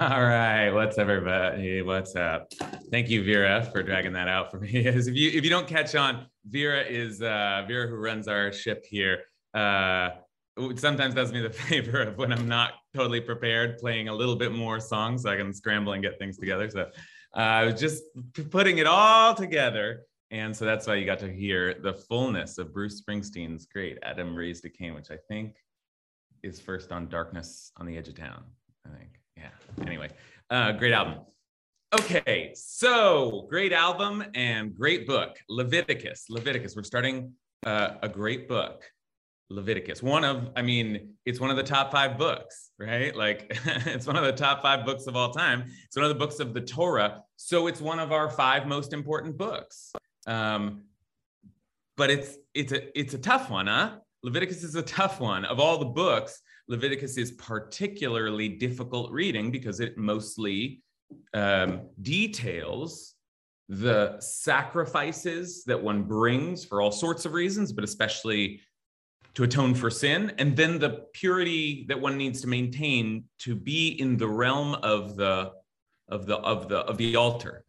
All right, what's up, everybody? What's up? Thank you, Vera, for dragging that out for me. if you if you don't catch on, Vera is uh, Vera who runs our ship here. Uh, sometimes does me the favor of when I'm not totally prepared, playing a little bit more songs so I can scramble and get things together. So uh, I was just putting it all together. And so that's why you got to hear the fullness of Bruce Springsteen's great Adam Raised a Cain, which I think is first on Darkness on the Edge of Town. I think yeah. Anyway, uh, great album. Okay, so great album and great book, Leviticus. Leviticus. We're starting uh, a great book, Leviticus. One of, I mean, it's one of the top five books, right? Like, it's one of the top five books of all time. It's one of the books of the Torah. So it's one of our five most important books. Um, but it's it's a it's a tough one, huh? Leviticus is a tough one. Of all the books, Leviticus is particularly difficult reading because it mostly um, details the sacrifices that one brings for all sorts of reasons, but especially to atone for sin, and then the purity that one needs to maintain to be in the realm of the of the of the of the altar.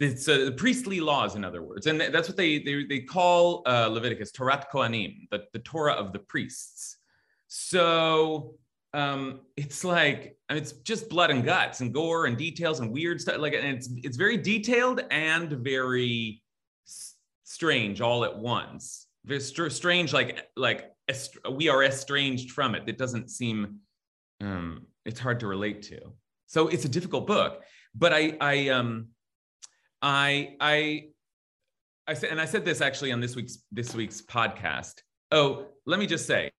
It's uh, the priestly laws, in other words, and that's what they they, they call uh, Leviticus Torat Kohanim, the, the Torah of the priests. So um, it's like it's just blood and guts and gore and details and weird stuff. Like, and it's it's very detailed and very s- strange all at once. Very st- strange, like like est- we are estranged from it. It doesn't seem. Um, it's hard to relate to. So it's a difficult book. But I I um I I I said and I said this actually on this week's this week's podcast. Oh, let me just say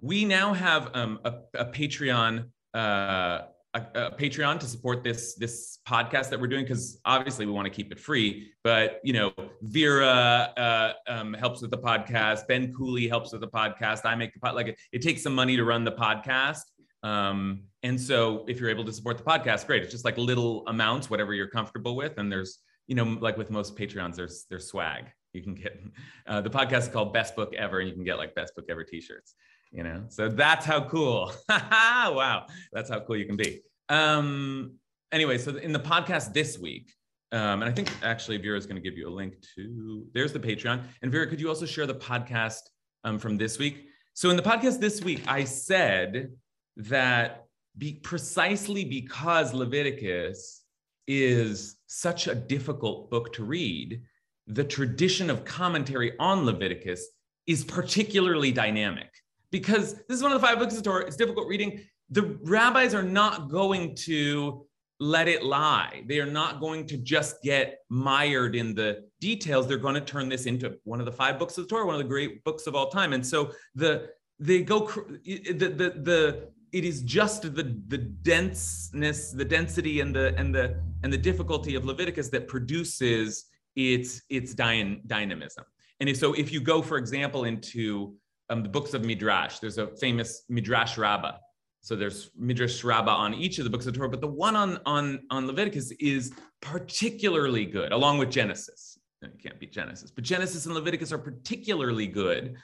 we now have um, a, a, Patreon. Uh, a, a, Patreon to support this this podcast that we're doing because obviously we want to keep it free. But you know, Vera uh, um, helps with the podcast. Ben Cooley helps with the podcast. I make the pod like it, it takes some money to run the podcast. Um, and so if you're able to support the podcast, great. It's just like little amounts, whatever you're comfortable with. And there's you know, like with most Patreons, there's there's swag you can get. Uh, the podcast is called Best Book Ever, and you can get like Best Book Ever T-shirts you know? So that's how cool. Wow. That's how cool you can be. Um anyway so in the podcast this week um, and I think actually Vera is going to give you a link to there's the Patreon. And Vera, could you also share the podcast um, from this week? So in the podcast this week, I said that be precisely because Leviticus is such a difficult book to read, the tradition of commentary on Leviticus is particularly dynamic because this is one of the five books of the Torah. It's difficult reading. The rabbis are not going to let it lie. They are not going to just get mired in the details. They're going to turn this into one of the five books of the Torah, one of the great books of all time. And so the they go the the the it is just the the denseness, the density, and the and the and the difficulty of Leviticus that produces its its dynamism. And so if you go, for example, into um, the books of Midrash. There's a famous Midrash Rabbah. So there's Midrash Rabbah on each of the books of Torah, but the one on, on, on Leviticus is particularly good, along with Genesis. You can't beat Genesis, but Genesis and Leviticus are particularly good.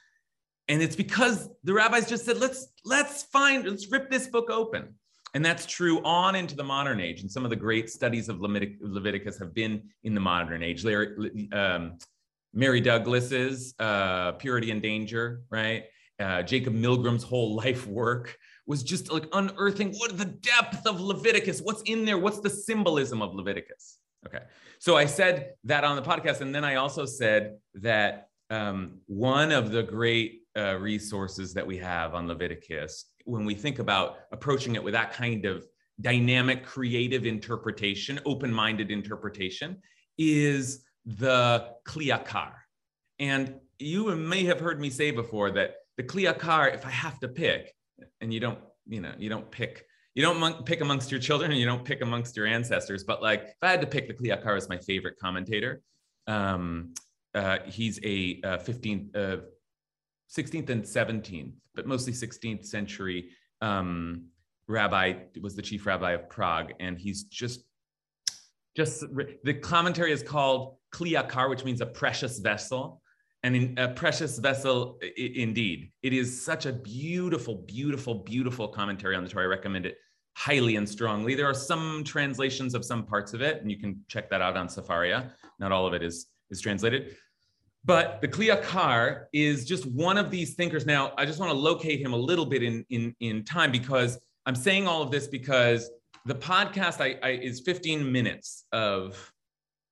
And it's because the rabbis just said, let's, let's find, let's rip this book open. And that's true on into the modern age. And some of the great studies of Leviticus have been in the modern age. Um, Mary Douglas's uh, Purity and Danger, right? Uh, Jacob Milgrom's whole life work was just like unearthing what the depth of Leviticus, what's in there, what's the symbolism of Leviticus. Okay, so I said that on the podcast, and then I also said that um, one of the great uh, resources that we have on Leviticus, when we think about approaching it with that kind of dynamic, creative interpretation, open minded interpretation, is the Kli Yakar. And you may have heard me say before that the Kli Yakar, if I have to pick, and you don't, you know, you don't pick, you don't pick amongst your children and you don't pick amongst your ancestors, but like if I had to pick the Kli Yakar as my favorite commentator, um, uh, he's a uh, 15th, uh, 16th and 17th, but mostly 16th century um, rabbi, was the chief rabbi of Prague. And he's just, just, the commentary is called Kli Yakar, which means a precious vessel. And in a precious vessel, I- indeed, it is such a beautiful, beautiful, beautiful commentary on the Torah. I recommend it highly and strongly. There are some translations of some parts of it, and you can check that out on Sefaria. Not all of it is, is translated. But the Kli Yakar is just one of these thinkers. Now, I just want to locate him a little bit in, in, in time because I'm saying all of this because the podcast I, I, is 15 minutes of,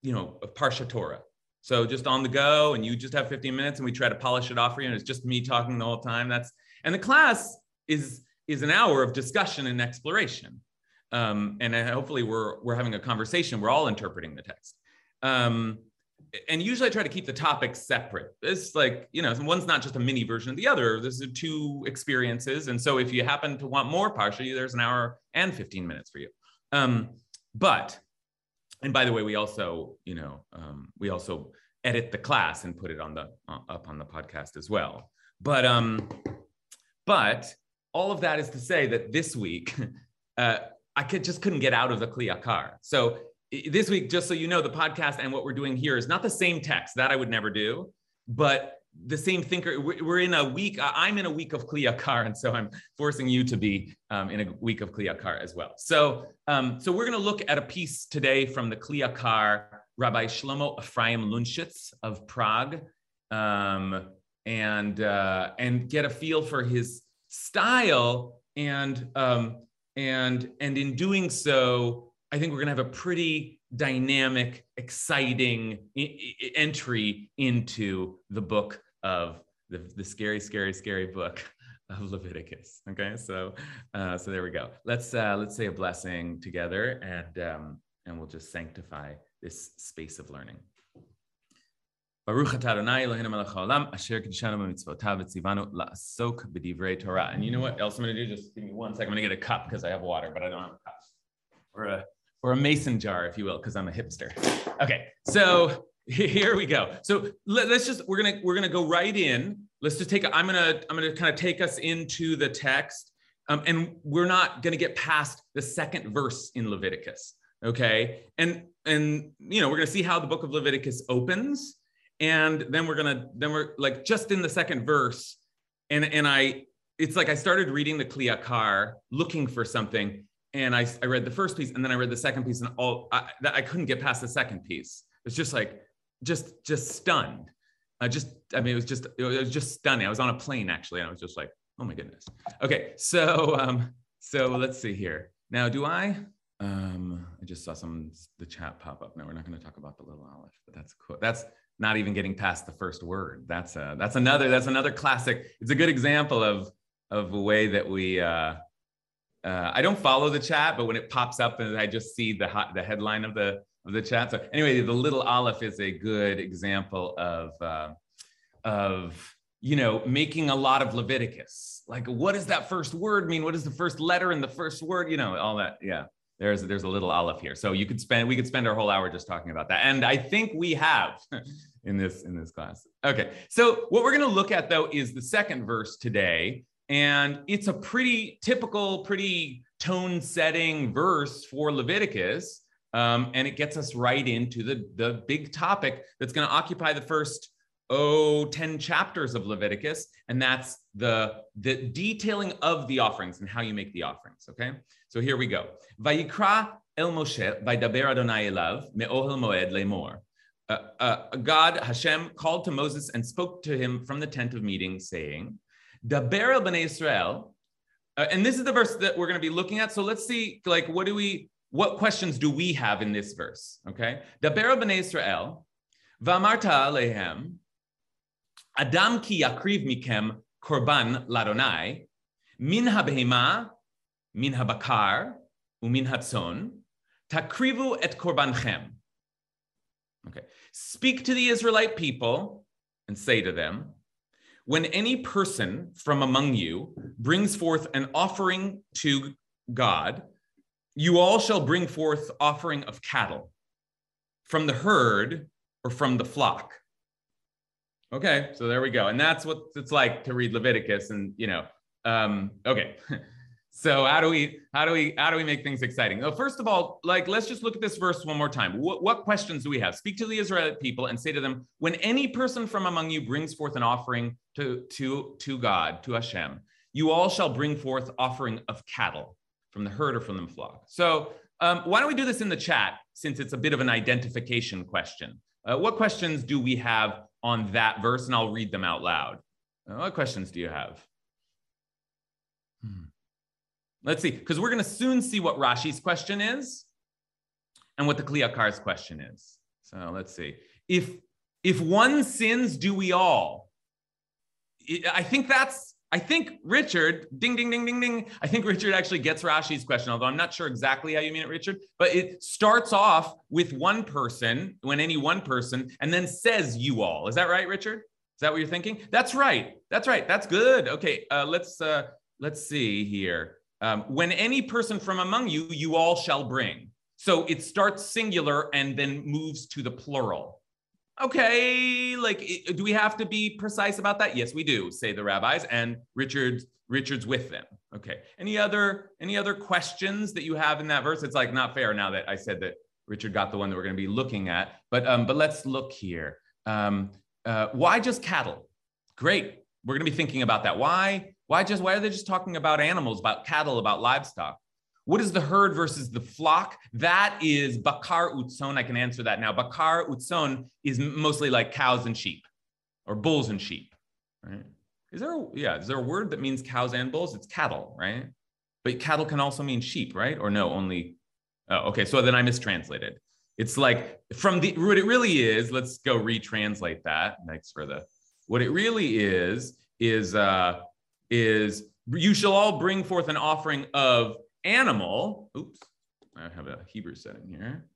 you know, of Parsha Torah. So just on the go, and you just have 15 minutes, and we try to polish it off for you, and it's just me talking the whole time. That's and the class is is an hour of discussion and exploration, um, and hopefully we're we're having a conversation. We're all interpreting the text. Um, and usually I try to keep the topics separate. It's like, you know, one's not just a mini version of the other. This is two experiences. And so if you happen to want more Parsha, there's an hour and 15 minutes for you. Um, but, and by the way, we also, you know, um, we also edit the class and put it on the, uh, up on the podcast as well. But, um, but all of that is to say that this week, uh, I could just couldn't get out of the Kli Yakar. So this week, just so you know, the podcast and what we're doing here is not the same text that I would never do, but the same thinker. We're in a week. I'm in a week of Kli Yakar, and so I'm forcing you to be um, in a week of Kli Yakar as well. So, um, so we're going to look at a piece today from the Kli Yakar, Rabbi Shlomo Ephraim Lunshitz of Prague, um, and uh, and get a feel for his style and um, and and in doing so I think we're going to have a pretty dynamic, exciting entry into the book of the, the scary, scary, scary book of Leviticus. Okay, so uh, so there we go. Let's uh, let's say a blessing together, and um, and we'll just sanctify this space of learning. Baruch atah Adonai Eloheinu melech haolam asher kiddushanu b'mitzvotav v'tzivanu la'asok b'divrei Torah. And you know what else I'm going to do? Just give me one second. I'm going to get a cup because I have water, but I don't have a cup. Or a or a mason jar, if you will, because I'm a hipster. Okay, so here we go. So let, us just we're gonna we're gonna go right in. Let's just take. A, I'm gonna I'm gonna kind of take us into the text, um, and we're not gonna get past the second verse in Leviticus. Okay, and and you know we're gonna see how the book of Leviticus opens, and then we're gonna then we're like just in the second verse, and and I it's like I started reading the Kli Yakar looking for something, and I, I read the first piece and then I read the second piece and all I, I couldn't get past the second piece. It's just like just just stunned. I just I mean it was just it was just stunning. I was on a plane actually and I was just like oh my goodness. Okay, so um so let's see here. Now do I um I just saw some the chat pop up. Now we're not going to talk about the little aleph, but that's cool. That's not even getting past the first word. That's a that's another that's another classic. It's a good example of of a way that we uh uh, I don't follow the chat, but when it pops up and I just see the hot, the headline of the of the chat. So anyway, the little aleph is a good example of uh, of you know making a lot of Leviticus. Like, what does that first word mean? What is the first letter in the first word? You know, all that. Yeah, there's there's a little aleph here. So you could spend we could spend our whole hour just talking about that, and I think we have. in this in this class. Okay. So what we're going to look at though is the second verse today and it's a pretty typical, pretty tone setting verse for Leviticus. Um, and it gets us right into the, the big topic that's going to occupy the first, oh, 10 chapters of Leviticus. And that's the, the detailing of the offerings and how you make the offerings. Okay. So here we go. Vayikra el Moshe, Vaydaber Adonai elav, me'ohel moed lemor. Uh, uh, God, Hashem, called to Moses and spoke to him from the tent of meeting, saying, Daber bnei Israel, uh, and this is the verse that we're going to be looking at. So let's see, like, what do we, what questions do we have in this verse? Okay, Daber bnei Israel, v'amarta alehem, Adam ki yakriv mikem korban ladonai, min habehema, min habakar, umin hatzon, takrivu et korbanchem. Okay, speak to the Israelite people and say to them, when any person from among you brings forth an offering to God, you all shall bring forth offering of cattle from the herd or from the flock. Okay, so there we go. And that's what it's like to read Leviticus. And, you know, um, okay. So how do we how do we how do we make things exciting? Well, first of all, like let's just look at this verse one more time. What, what questions do we have? Speak to the Israelite people and say to them, when any person from among you brings forth an offering to to to God, to Hashem, you all shall bring forth offering of cattle from the herd or from the flock. So um, why don't we do this in the chat since it's a bit of an identification question? Uh, what questions do we have on that verse? And I'll read them out loud. Uh, what questions do you have? Hmm. Let's see, because we're going to soon see what Rashi's question is and what the Kli Yakar's question is. So let's see. If if one sins, do we all? I think that's I think Richard, ding, ding, ding, ding, ding. I think Richard actually gets Rashi's question, although I'm not sure exactly how you mean it, Richard. But it starts off with one person, when any one person, and then says you all. Is that right, Richard? Is that what you're thinking? That's right. That's right. That's good. Okay, uh, let's uh, let's see here. Um, when any person from among you, you all shall bring. So it starts singular and then moves to the plural okay, like, do we have to be precise about that? Yes, we do, say the rabbis, and Richard's Richard's with them. Okay. Any other any other questions that you have in that verse? It's like not fair now that I said that Richard got the one that we're going to be looking at. But um, but let's look here. Um, uh, why just cattle? Great. We're going to be thinking about that. Why? Why just? Why are they just talking about animals, about cattle, about livestock? What is the herd versus the flock? That is bakar utzon. I can answer that now. Bakar utzon is mostly like cows and sheep or bulls and sheep, right? Is there, a, yeah, is there a word that means cows and bulls? It's cattle, right? But cattle can also mean sheep, right? Or no, only, oh, okay. So then I mistranslated. It's like from the, what it really is, let's go retranslate that. Thanks for the, what it really is, is, uh, is you shall all bring forth an offering of animal, oops, I have a Hebrew setting here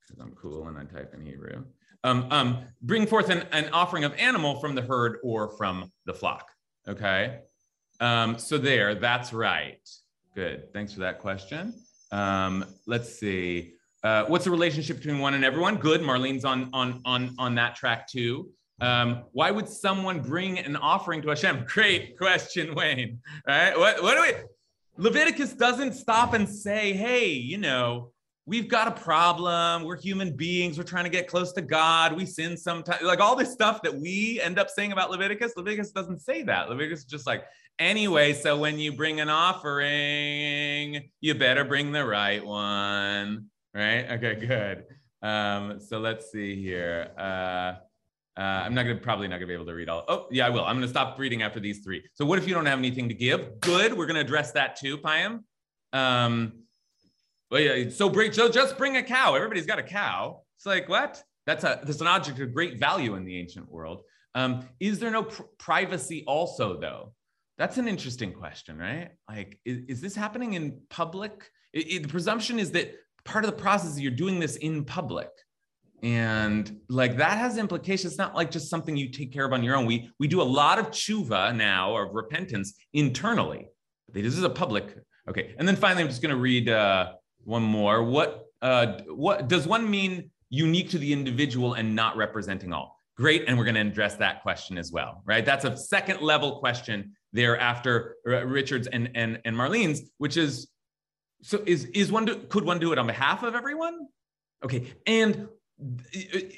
because I'm cool and I type in Hebrew. Um, um, bring forth an, an offering of animal from the herd or from the flock. Okay. Um, so there, that's right. Good. Thanks for that question. Um, let's see. Uh, what's the relationship between one and everyone? Good. Marlene's on on on on that track too. Um, why would someone bring an offering to Hashem? Great question, Wayne. All right. What what do we? Leviticus doesn't stop and say, hey, you know, we've got a problem. We're human beings. We're trying to get close to God. We sin sometimes. Like all this stuff that we end up saying about Leviticus, Leviticus doesn't say that. Leviticus is just like, anyway, so when you bring an offering, you better bring the right one. Right? Okay, good. Um, so let's see here. Uh, uh, I'm not gonna probably not gonna be able to read all. Oh, yeah, I will. I'm gonna stop reading after these three. So what if you don't have anything to give? Good. We're gonna address that too, Payam. Um, well, yeah. So bring. So just bring a cow. Everybody's got a cow. It's like what? That's a that's an object of great value in the ancient world. Um, is there no pr- privacy also though? That's an interesting question, right? Like, is, is this happening in public? It, it, the presumption is that part of the process is you're doing this in public and like that has implications it's not like just something you take care of on your own. We we do a lot of tshuva now of repentance internally. This is a public okay. And then finally i'm just going to read uh, one more. What uh, what does one mean unique to the individual and not representing all? Great and we're going to address that question as well right? That's a second level question there after richard's and and, and marlene's which is so is is one do, could one do it on behalf of everyone? Okay and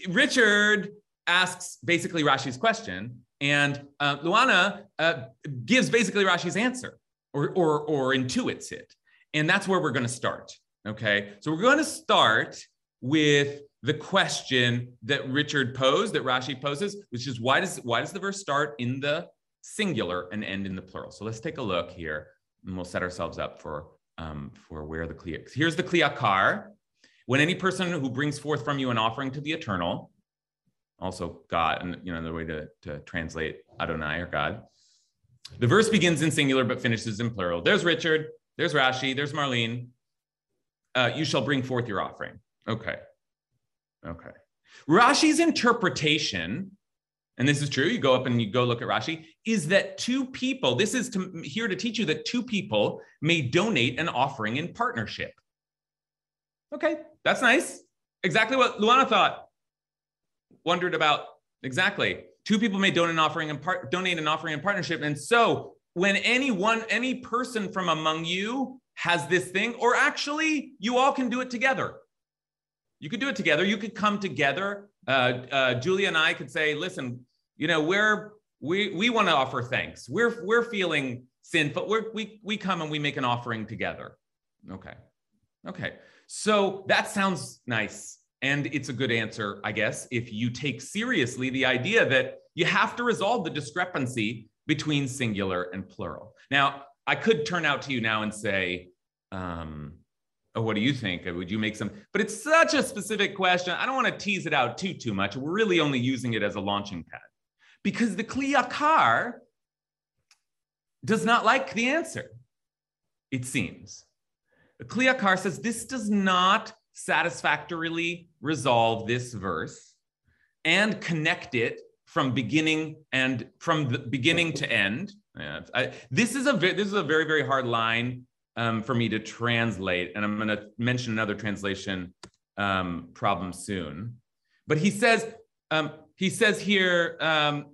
Richard asks basically Rashi's question, and uh, Luana uh, gives basically Rashi's answer or, or, or intuits it. And that's where we're going to start. Okay. So we're going to start with the question that Richard posed, that Rashi poses, which is why does why does the verse start in the singular and end in the plural? So let's take a look here, and we'll set ourselves up for um, for where the Kli. Here's the Kli Yakar. When any person who brings forth from you an offering to the eternal, also God, and you know, the way to, to translate Adonai or God. The verse begins in singular but finishes in plural. There's Richard, there's Rashi, there's Marlene. Uh, you shall bring forth your offering. Okay. Okay. Rashi's interpretation, and this is true, you go up and you go look at Rashi, is that two people, this is to, here to teach you that two people may donate an offering in partnership. Okay, that's nice. Exactly what Luana thought. Wondered about exactly. Two people may donate an offering and part, donate an offering in partnership. And so when any one, any person from among you has this thing, or actually you all can do it together. You could do it together. You could come together. Uh, uh, Julia and I could say, listen, you know, we're we we want to offer thanks. We're we're feeling sinful. We're, we we come and we make an offering together. Okay, okay. So that sounds nice, and it's a good answer, I guess, if you take seriously the idea that you have to resolve the discrepancy between singular and plural. Now, I could turn out to you now and say, um, oh, what do you think? Would you make some? But it's such a specific question. I don't want to tease it out too, too much. We're really only using it as a launching pad because the Kli Yakar does not like the answer, it seems. The Kli Yakar says this does not satisfactorily resolve this verse and connect it from beginning and from the beginning to end. Yeah, I, this is a this is a very very hard line um, for me to translate, and I'm going to mention another translation um, problem soon. But he says um, he says here. Um,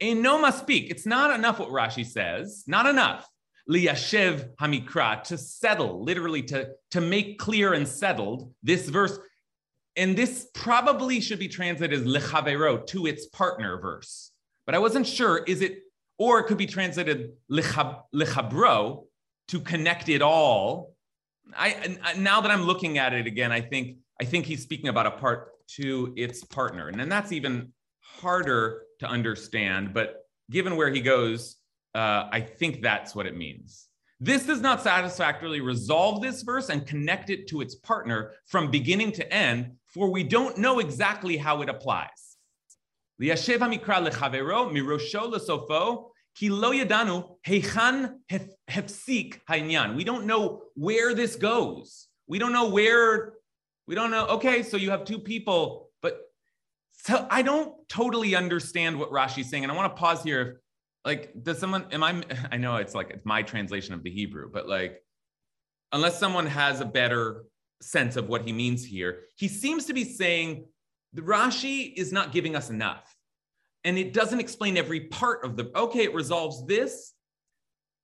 Enoma speak. It's not enough what Rashi says. Not enough. Liyashev hamikra to settle, literally to to make clear and settled this verse. And this probably should be translated as lechavero to its partner verse. But I wasn't sure. Is it or it could be translated lechabro to connect it all. I uh, now that I'm looking at it again, I think I think he's speaking about a part to its partner, and then that's even harder to understand. But given where he goes, uh, I think that's what it means. This does not satisfactorily resolve this verse and connect it to its partner from beginning to end, for we don't know exactly how it applies. Liyashev hamikra lechavero mirosho lesofo ki lo yadanu heichan hefsik hainyan. We don't know where this goes. We don't know where. We don't know. Okay, so you have two people, but so I don't totally understand what Rashi's saying, and I want to pause here. Like, does someone? Am I? I know it's like it's my translation of the Hebrew, but like, unless someone has a better sense of what he means here, he seems to be saying the Rashi is not giving us enough. And it doesn't explain every part of the, okay, it resolves this,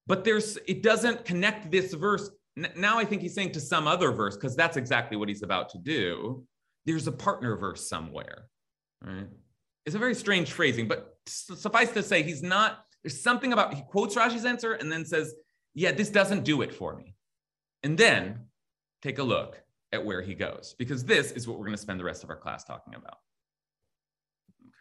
but there's, it doesn't connect this verse. Now I think he's saying to some other verse, because that's exactly what he's about to do. There's a partner verse somewhere, right? It's a very strange phrasing, but suffice to say, he's not, there's something about, he quotes Rashi's answer and then says, yeah, this doesn't do it for me. And then take a look at where he goes, because this is what we're going to spend the rest of our class talking about. Okay.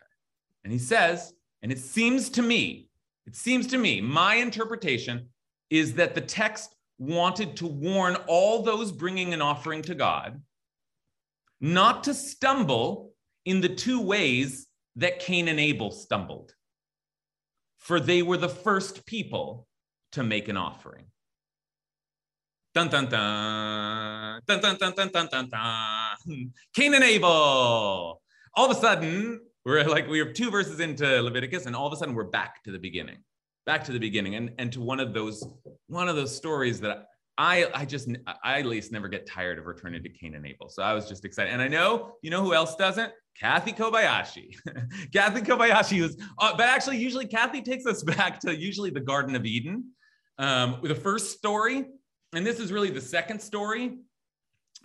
And he says, and it seems to me, it seems to me, my interpretation is that the text wanted to warn all those bringing an offering to God not to stumble in the two ways that Cain and Abel stumbled. For they were the first people to make an offering. Dun dun dun. Dun dun dun dun dun dun. Cain and Abel. All of a sudden, we're like we are two verses into Leviticus, and all of a sudden we're back to the beginning. Back to the beginning. And, and to one of those, one of those stories that I I just I at least never get tired of returning to Cain and Abel. So I was just excited. And I know, you know who else doesn't? Kathy Kobayashi. Kathy Kobayashi was, uh, but actually, usually Kathy takes us back to usually the Garden of Eden. Um, the first story and this is really the second story,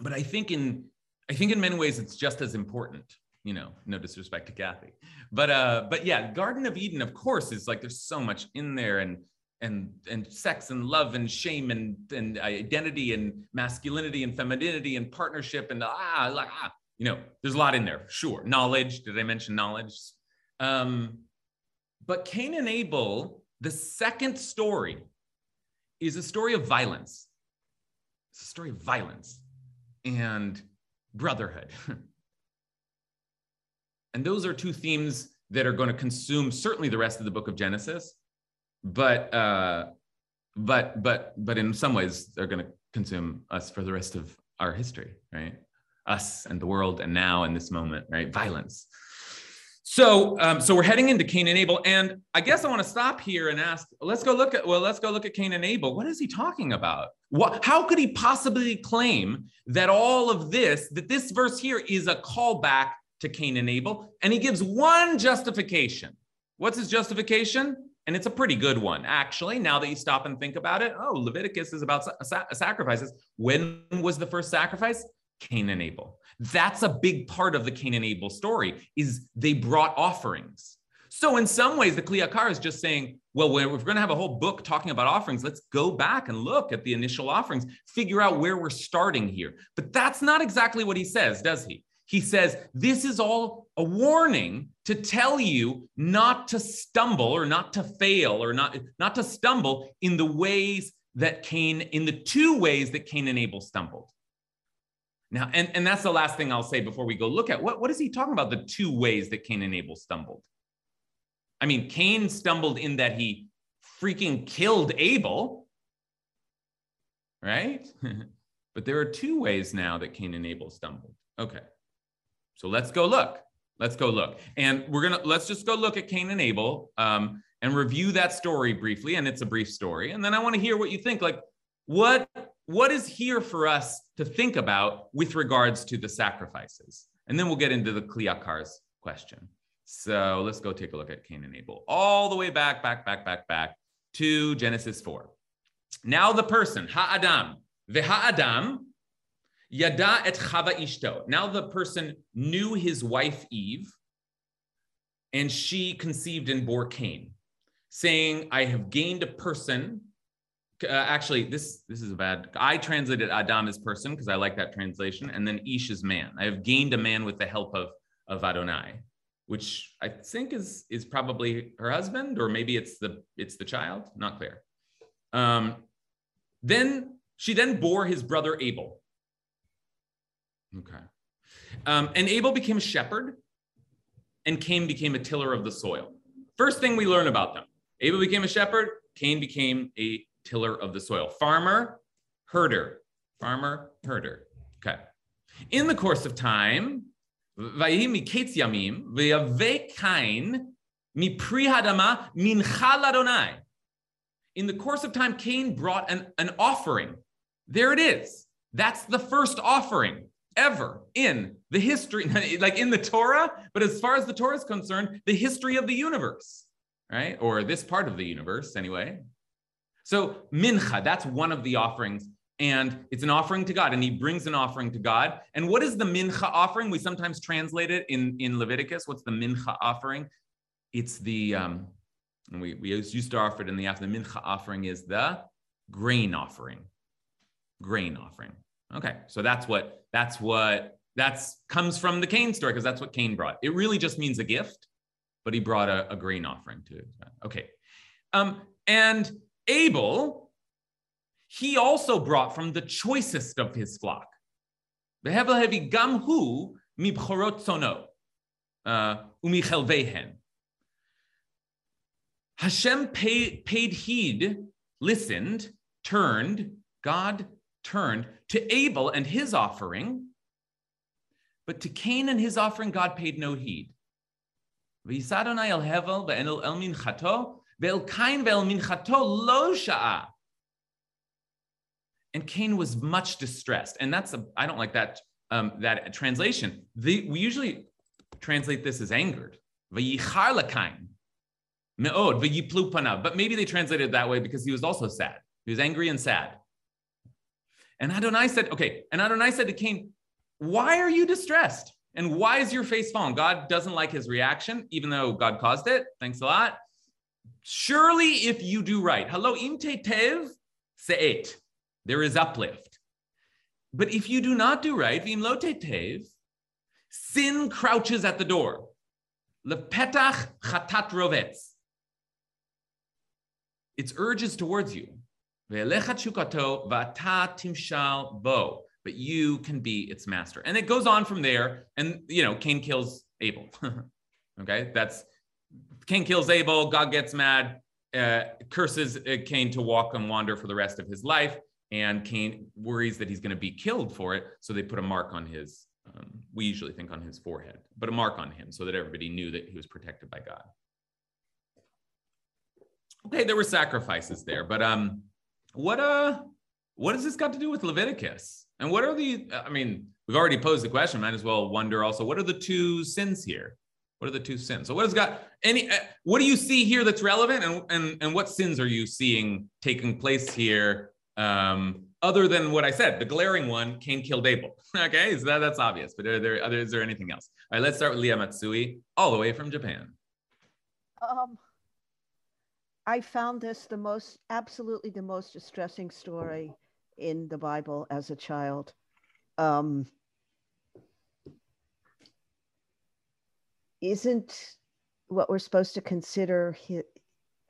but I think in I think in many ways it's just as important. You know, no disrespect to Kathy, but uh, but yeah, Garden of Eden, of course, is like there's so much in there, and and and sex and love and shame and and identity and masculinity and femininity and partnership and ah like ah you know there's a lot in there sure. Knowledge did i mention knowledge? Um but cain and abel the second story is a story of violence. It's a story of violence and brotherhood. and those are two themes that are going to consume certainly the rest of the book of Genesis, but uh, but but but in some ways they're going to consume us for the rest of our history, right? Us and the world and now in this moment, right? Violence. So, um, so we're heading into Cain and Abel, and I guess I want to stop here and ask. Let's go look at. Well, let's go look at Cain and Abel. What is he talking about? What? How could he possibly claim that all of this, that this verse here, is a callback to Cain and Abel? And he gives one justification. What's his justification? And it's a pretty good one, actually. Now that you stop and think about it, oh, Leviticus is about sacrifices. When was the first sacrifice? Cain and Abel. That's a big part of the Cain and Abel story is they brought offerings. So in some ways, the Kli Yakar is just saying, well, we're going to have a whole book talking about offerings. Let's go back and look at the initial offerings, figure out where we're starting here. But that's not exactly what he says, does he? He says, this is all a warning to tell you not to stumble or not to fail or not, not to stumble in the ways that Cain, in the two ways that Cain and Abel stumbled. Now, and, and that's the last thing I'll say before we go look at what, what is he talking about? The two ways that Cain and Abel stumbled. I mean, Cain stumbled in that he freaking killed Abel, right? but there are two ways now that Cain and Abel stumbled. Okay. So let's go look. Let's go look. And we're going to, let's just go look at Cain and Abel um, and review that story briefly. And it's a brief story. And then I want to hear what you think. Like, what, what is here for us to think about with regards to the sacrifices? And then we'll get into the Kli Yakar's question. So let's go take a look at Cain and Abel, all the way back, back, back, back, back to Genesis 4. Now the person, Ha Adam, the Ha'adam, Yada et Chava Ishto. Now the person knew his wife Eve, and she conceived and bore Cain, saying, I have gained a person. Uh, actually, this this is a bad. I translated Adam as person because I like that translation, and then Ish is man. I have gained a man with the help of of Adonai which I think is is probably her husband, or maybe it's the it's the child. Not clear. Um, then she then bore his brother Abel. Okay. Um, and Abel became a shepherd, and Cain became a tiller of the soil. First thing we learn about them Abel became a shepherd, Cain became a tiller of the soil. Farmer, herder. Farmer, herder. Okay. In the course of time, in the course of time, Cain brought an, an offering. There it is. That's the first offering ever in the history, like in the Torah, but as far as the Torah is concerned, the history of the universe, right? Or this part of the universe, anyway. So, mincha, that's one of the offerings and it's an offering to God, and he brings an offering to God. And what is the mincha offering? We sometimes translate it in, in Leviticus. What's the mincha offering? It's the, um, we, we used to offer it in the after. The mincha offering is the grain offering. Grain offering. Okay, so that's what, that's what, that's comes from the Cain story, because that's what Cain brought. It really just means a gift, but he brought a, a grain offering to it. Okay. Um, and Abel, he also brought from the choicest of his flock. Behevel hevi gam hu mibchorot sono uh, umichelvehen. Hashem paid, paid heed, listened, turned, God turned to Abel and his offering, but to Cain and his offering, God paid no heed. And Cain was much distressed. And that's I don't like that um, that translation. The, we usually translate this as angered. But maybe they translated it that way because he was also sad. He was angry and sad. And Adonai said, okay, and Adonai said to Cain, why are you distressed? And why is your face fallen? God doesn't like his reaction, even though God caused it. Thanks a lot. Surely if you do right, hello, im tev se'et there is uplift. But if you do not do right, tev, sin crouches at the door. Lepetach chatat rovetz. Its urges towards you. But you can be its master. And it goes on from there. And, you know, Cain kills Abel. okay, that's Cain kills Abel. God gets mad, uh, curses uh, Cain to walk and wander for the rest of his life and Cain worries that he's going to be killed for it. So they put a mark on his, um, we usually think on his forehead, but a mark on him so that everybody knew that he was protected by God. Okay, there were sacrifices there, but um, what uh, what does this got to do with Leviticus? And what are the? I mean, we've already posed the question. Might as well wonder also what are the two sins here? What are the two sins? So what has got any? Uh, what do you see here that's relevant, and and and what sins are you seeing taking place here um, other than what I said, the glaring one, Cain killed Abel. okay, so that, that's obvious. But are there, are there, is there anything else? All right, let's start with Leah Matsui, all the way from Japan. Um, I found this the most, absolutely the most distressing story in the Bible as a child. Um, isn't what we're supposed to consider his,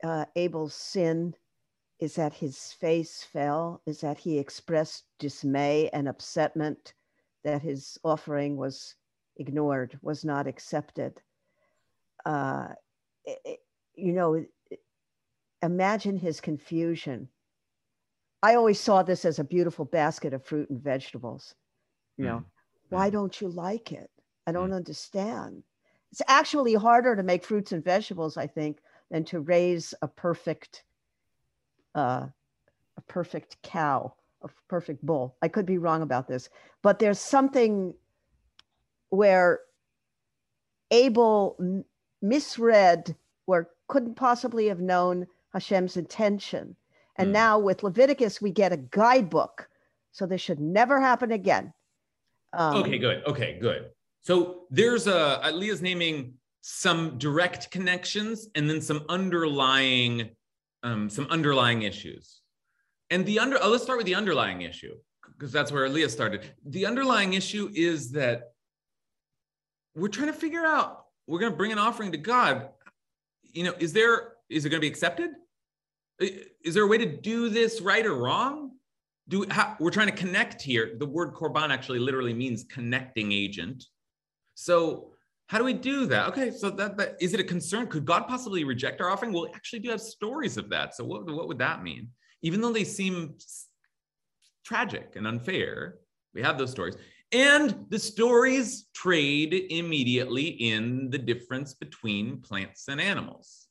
uh, Abel's sin is that his face fell, is that he expressed dismay and upsetment that his offering was ignored, was not accepted. Uh, it, you know, imagine his confusion. I always saw this as a beautiful basket of fruit and vegetables. You know, mm. why don't you like it? I don't mm. understand. It's actually harder to make fruits and vegetables, I think, than to raise a perfect, uh, a perfect cow, a perfect bull. I could be wrong about this, but there's something where Abel misread or couldn't possibly have known Hashem's intention. And mm. now with Leviticus, we get a guidebook. So this should never happen again. Um, okay, good. Okay, good. So there's a, uh, Leah's naming some direct connections and then some underlying, um, some underlying issues. And the under, oh, let's start with the underlying issue because that's where Leah started. The underlying issue is that we're trying to figure out, we're going to bring an offering to God. You know, is there, is it going to be accepted? Is there a way to do this right or wrong? Do how, we're trying to connect here. The word korban actually literally means connecting agent. So how do we do that? Okay, so that, that is it a concern? Could God possibly reject our offering? Well, we actually do have stories of that. So what, what would that mean? Even though they seem tragic and unfair, we have those stories. And the stories trade immediately in the difference between plants and animals.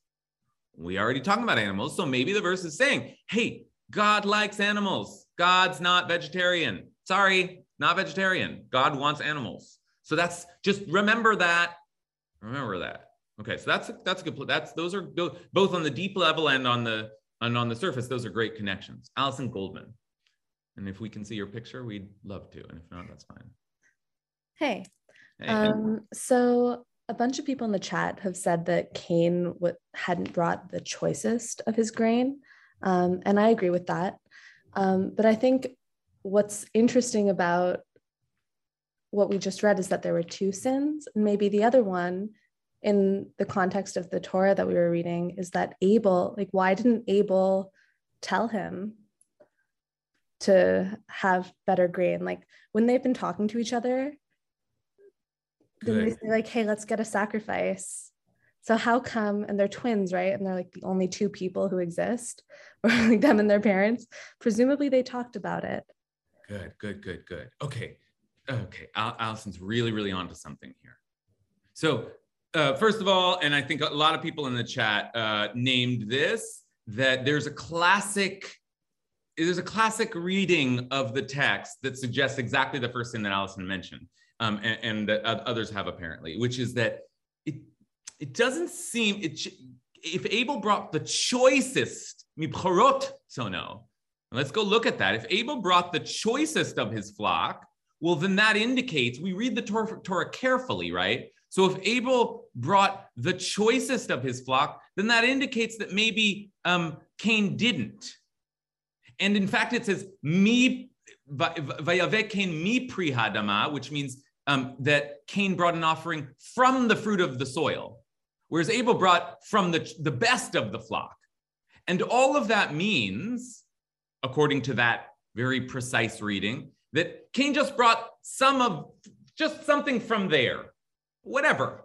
We already talked about animals, so maybe the verse is saying, hey, God likes animals. God's not vegetarian. Sorry, not vegetarian. God wants animals. So that's just remember that. Remember that. Okay, so that's that's a good. That's those are both on the deep level and on the and on the surface. Those are great connections. Allison Goldman, and if we can see your picture, we'd love to. And if not, that's fine. Hey. hey um, so a bunch of people in the chat have said that Cain w- hadn't brought the choicest of his grain, um, and I agree with that. Um, but I think what's interesting about what we just read is that there were two sins. And maybe the other one, in the context of the Torah that we were reading, is that Abel, like, why didn't Abel tell him to have better grain? Like, when they've been talking to each other, Good. then they say, like, hey, let's get a sacrifice. So how come, and they're twins, right? And they're like the only two people who exist, or like them and their parents. Presumably they talked about it. Good, good, good, good. Okay okay, Al- Allison's really, really onto something here. So, uh, first of all, and I think a lot of people in the chat uh, named this that there's a classic. There's a classic reading of the text that suggests exactly the first thing that Allison mentioned, um, and, and that others have apparently, which is that it it doesn't seem it if Abel brought the choicest sono. Let's go look at that. If Abel brought the choicest of his flock, well, then that indicates we read the Torah, Torah carefully, right? So if Abel brought the choicest of his flock, then that indicates that maybe um, Cain didn't. And in fact, it says mi vayave Cain mi prihadama, which means um, that Cain brought an offering from the fruit of the soil, whereas Abel brought from the, the best of the flock. And all of that means, according to that very precise reading, that Cain just brought some of just something from there, whatever,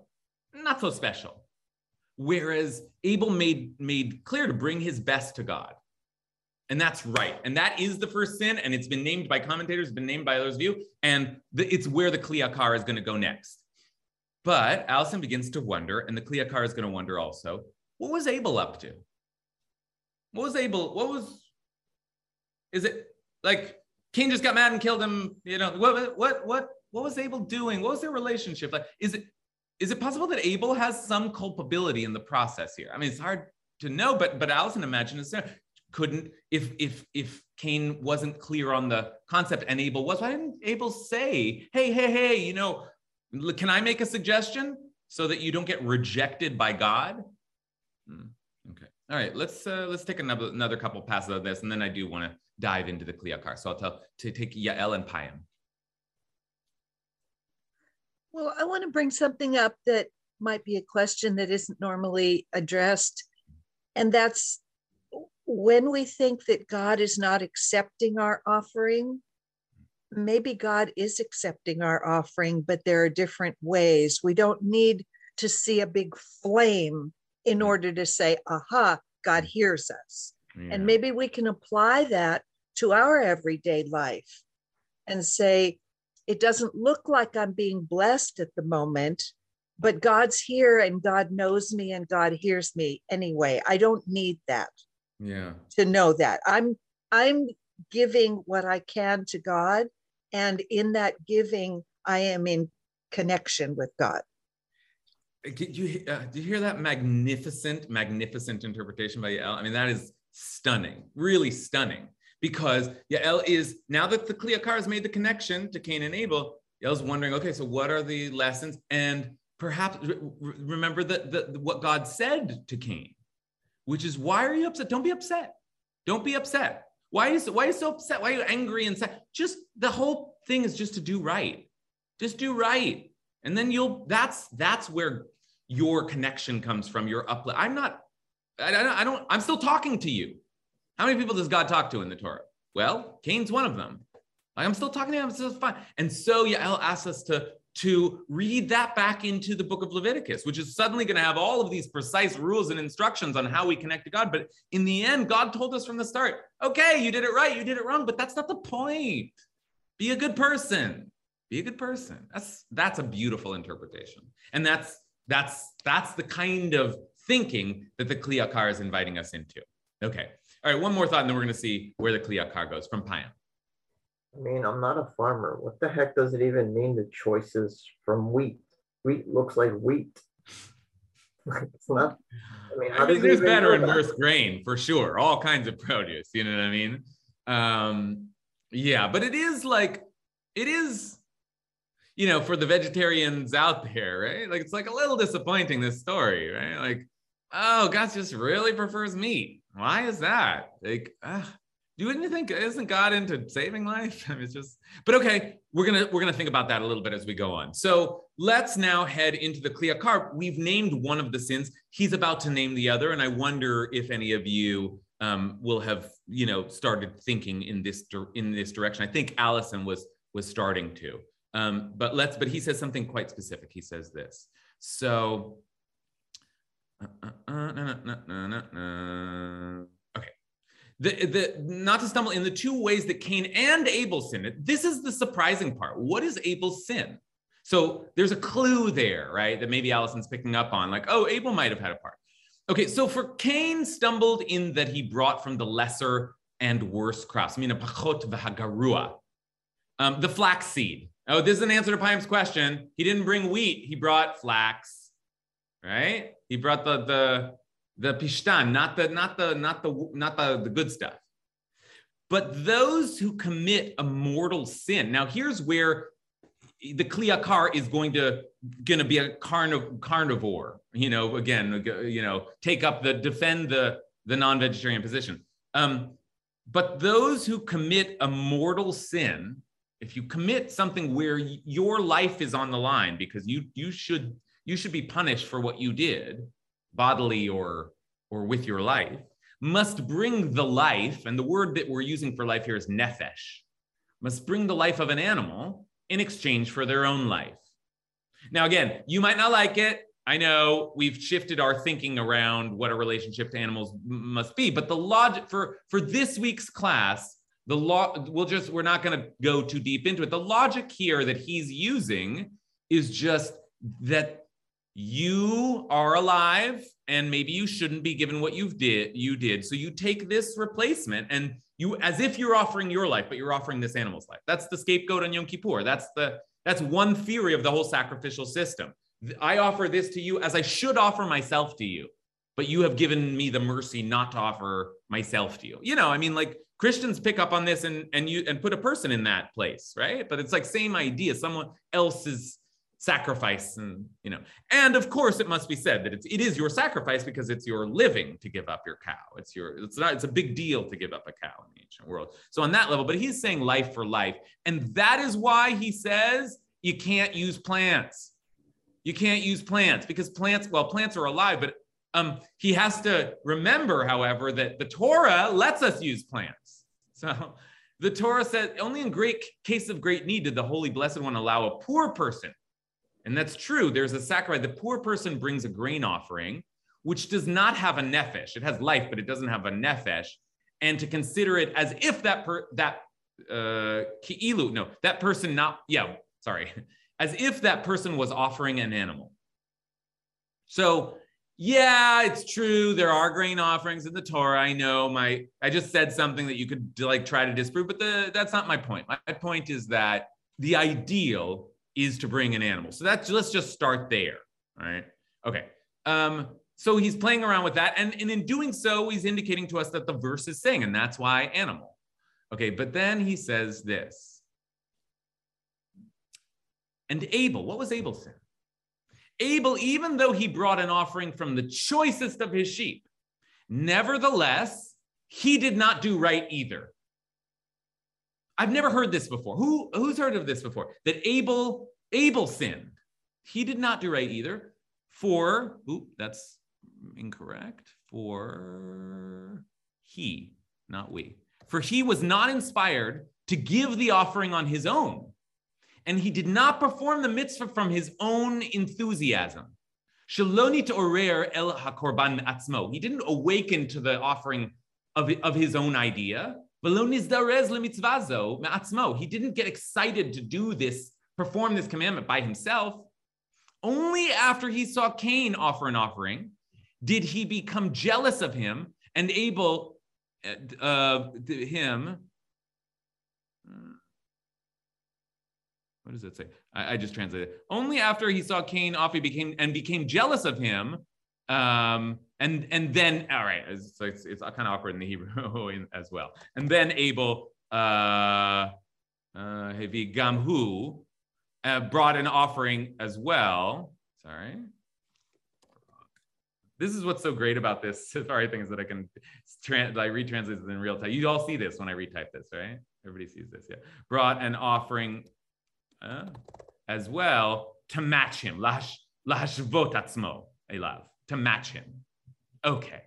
not so special. Whereas Abel made, made clear to bring his best to God. And that's right. And that is the first sin. And it's been named by commentators, been named by others of you. And the, it's where the Kli Yakar is going to go next. But Allison begins to wonder, and the Kli Yakar is going to wonder also, what was Abel up to? What was Abel? What was, is it like Cain just got mad and killed him. You know, what what what what was Abel doing? What was their relationship like? Is it is it possible that Abel has some culpability in the process here? I mean, it's hard to know, but but Allison imagines couldn't if if if Cain wasn't clear on the concept and Abel was, why didn't Abel say, hey, hey, hey, you know, can I make a suggestion so that you don't get rejected by God? Mm, okay. All right. Let's uh, let's take another another couple passes of this, and then I do want to dive into the Kli Yakar. So I'll tell to take Yael and Payam. Well, I want to bring something up that might be a question that isn't normally addressed, and that's when we think that God is not accepting our offering, maybe God is accepting our offering, but there are different ways. We don't need to see a big flame in mm. order to say, aha, God hears us. Yeah. And maybe we can apply that to our everyday life and say, it doesn't look like I'm being blessed at the moment, but God's here and God knows me and God hears me anyway. I don't need that. Yeah. To know that. I'm I'm giving what I can to God and in that giving I am in connection with God. Did you uh, did you hear that magnificent, magnificent interpretation by Yael? I mean, that is stunning, really stunning. Because Yael is now that the Kli Yakar has made the connection to Cain and Abel, Yael's wondering, okay, so what are the lessons? And perhaps remember that the, what God said to Cain, which is, why are you upset? Don't be upset. Don't be upset. Why is why are you so upset? Why are you angry and sad? Just the whole thing is just to do right. Just do right. And then you'll that's that's where your connection comes from, your uplift. I'm not, I, don't, I don't, I'm still talking to you. How many people does God talk to in the Torah? Well, Cain's one of them. I'm still talking to him, so it's fine. And so Yael asks us to, to read that back into the book of Leviticus, which is suddenly going to have all of these precise rules and instructions on how we connect to God. But in the end, God told us from the start, okay, you did it right, you did it wrong, but that's not the point. Be a good person. Be a good person. That's that's a beautiful interpretation. And that's that's that's the kind of thinking that the Kli Yakar is inviting us into. Okay. All right, one more thought, and then we're going to see where the Kli Yakar goes from Payam. I mean, I'm not a farmer. What the heck does it even mean the choices from wheat? Wheat looks like wheat. it's not. I mean, I mean there's better and worse grain for sure. All kinds of produce. You know what I mean? Um, yeah, but it is like it is you know, for the vegetarians out there, right? Like it's like a little disappointing this story, right? Like, oh, God just really prefers meat. Why is that? Like, uh, do you think isn't God into saving life? I mean, it's just, but okay, we're gonna we're gonna think about that a little bit as we go on. So let's now head into the Kli Yakar. We've named one of the sins. He's about to name the other, and I wonder if any of you um, will have you know started thinking in this in this direction. I think Allison was was starting to. Um, but let's, but he says something quite specific. He says this. So, uh, uh, uh, okay. The, the, not to stumble in the two ways that Cain and Abel sinned. This is the surprising part. What is Abel's sin? So there's a clue there, right? That maybe Allison's picking up on, like, oh, Abel might have had a part. Okay, so for Cain stumbled in that he brought from the lesser and worse crops. I mean, a pachot v'hagarua, um, the flax seed. Oh, this is an answer to Payam's question. He didn't bring wheat, he brought flax, right? He brought the the the pishtan, not the not the not the not the, the good stuff. But those who commit a mortal sin. Now, here's where the Kli Yakar is going to going to be a carniv- carnivore. You know, again, you know, take up the defend the the non-vegetarian position. Um, but those who commit a mortal sin if you commit something where your life is on the line because you you should you should be punished for what you did bodily or or with your life must bring the life and the word that we're using for life here is nefesh must bring the life of an animal in exchange for their own life. Now again you might not like it. I know we've shifted our thinking around what a relationship to animals must be but the logic for for this week's class the law we'll just we're not going to go too deep into it. The logic here that he's using is just that you are alive and maybe you shouldn't be given what you've did you did. So you take this replacement and you as if you're offering your life but you're offering this animal's life. That's the scapegoat on yom kippur. That's the that's one theory of the whole sacrificial system. I offer this to you as i should offer myself to you but you have given me the mercy not to offer myself to you. You know i mean like Christians pick up on this and and you and put a person in that place, right? But it's like same idea. Someone else is sacrifice and you know and of course it must be said that it's it is your sacrifice because it's your living to give up your cow. It's your it's not it's a big deal to give up a cow in the ancient world. So on that level but he's saying life for life. And that is why he says you can't use plants. You can't use plants because plants well plants are alive but um he has to remember however that the torah lets us use plants. So the torah said only in great case of great need did the holy blessed one allow a poor person and that's true. There's a sacrifice. The poor person brings a grain offering, which does not have a nefesh. It has life, but it doesn't have a nefesh. And to consider it as if that per, that uh ki'ilu, no, that person not, yeah, sorry, as if that person was offering an animal. So yeah, it's true. There are grain offerings in the Torah. I know my I just said something that you could like try to disprove, but the, that's not my point. My point is that the ideal is to bring an animal. So that's let's just start there. All right. Okay. Um, so he's playing around with that. And, and in doing so, he's indicating to us that the verse is saying, and that's why animal. Okay, but then he says this. And Abel, what was Abel's sin? Abel, even though he brought an offering from the choicest of his sheep, nevertheless, he did not do right either. I've never heard this before. Who who's heard of this before? That Abel Abel sinned. He did not do right either. For oop, that's incorrect. For he, not we. For he was not inspired to give the offering on his own, and he did not perform the mitzvah from his own enthusiasm. Shaloni to orer el hakorban atzmo. He didn't awaken to the offering of, of his own idea. He didn't get excited to do this, perform this commandment by himself. Only after he saw Cain offer an offering did he become jealous of him and able uh, him. What does it say? I, I just translated. Only after he saw Cain off, he became and became jealous of him. Um, and and then all right, so it's, it's kind of awkward in the Hebrew as well. And then Abel, uh, uh, Gamhu, uh, brought an offering as well. Sorry. This is what's so great about this Sefaria thing is that I can trans- like retranslate this in real time. You all see this when I retype this, right? Everybody sees this, yeah. Brought an offering uh, as well to match him. Lash lash votatzmo elav to match him. Okay.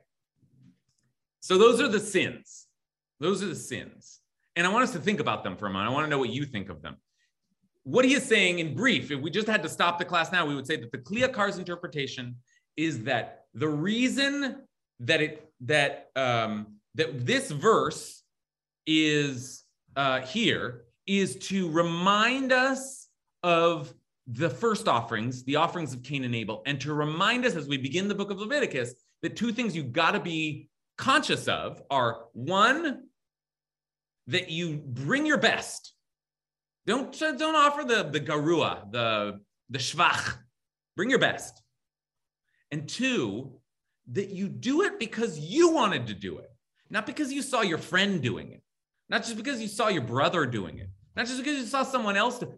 So those are the sins. Those are the sins. And I want us to think about them for a moment. I want to know what you think of them. What he is saying in brief, if we just had to stop the class now, we would say that the Yakar's interpretation is that the reason that it that um, that this verse is uh, here is to remind us of the first offerings, the offerings of Cain and Abel, and to remind us as we begin the book of Leviticus that two things you got to be conscious of are one, that you bring your best. Don't, don't offer the, the garua, the, the shvach. Bring your best. And two, that you do it because you wanted to do it, not because you saw your friend doing it, not just because you saw your brother doing it, not just because you saw someone else do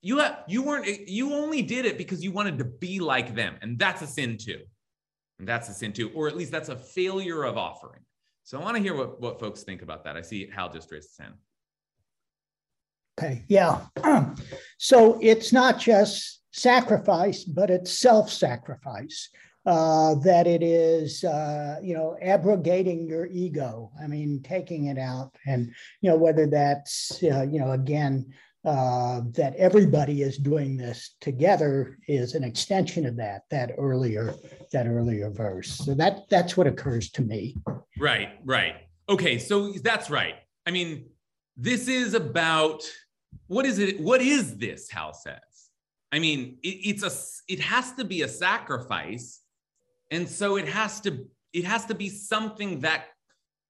You, have, you weren't, you only did it because you wanted to be like them. And that's a sin too. And that's a sin too, or at least that's a failure of offering. So I want to hear what, what folks think about that. I see Hal just raised his hand. Okay, yeah. so it's not just sacrifice, but it's self sacrifice. Uh, that it is, uh, you know, abrogating your ego. I mean, taking it out, and you know whether that's, uh, you know, again, uh, that everybody is doing this together is an extension of that that earlier that earlier verse. So that that's what occurs to me. Right right. Okay so that's right. I mean this is about what is it what is this hal says? I mean it, it's a it has to be a sacrifice. And so it has to it has to be something that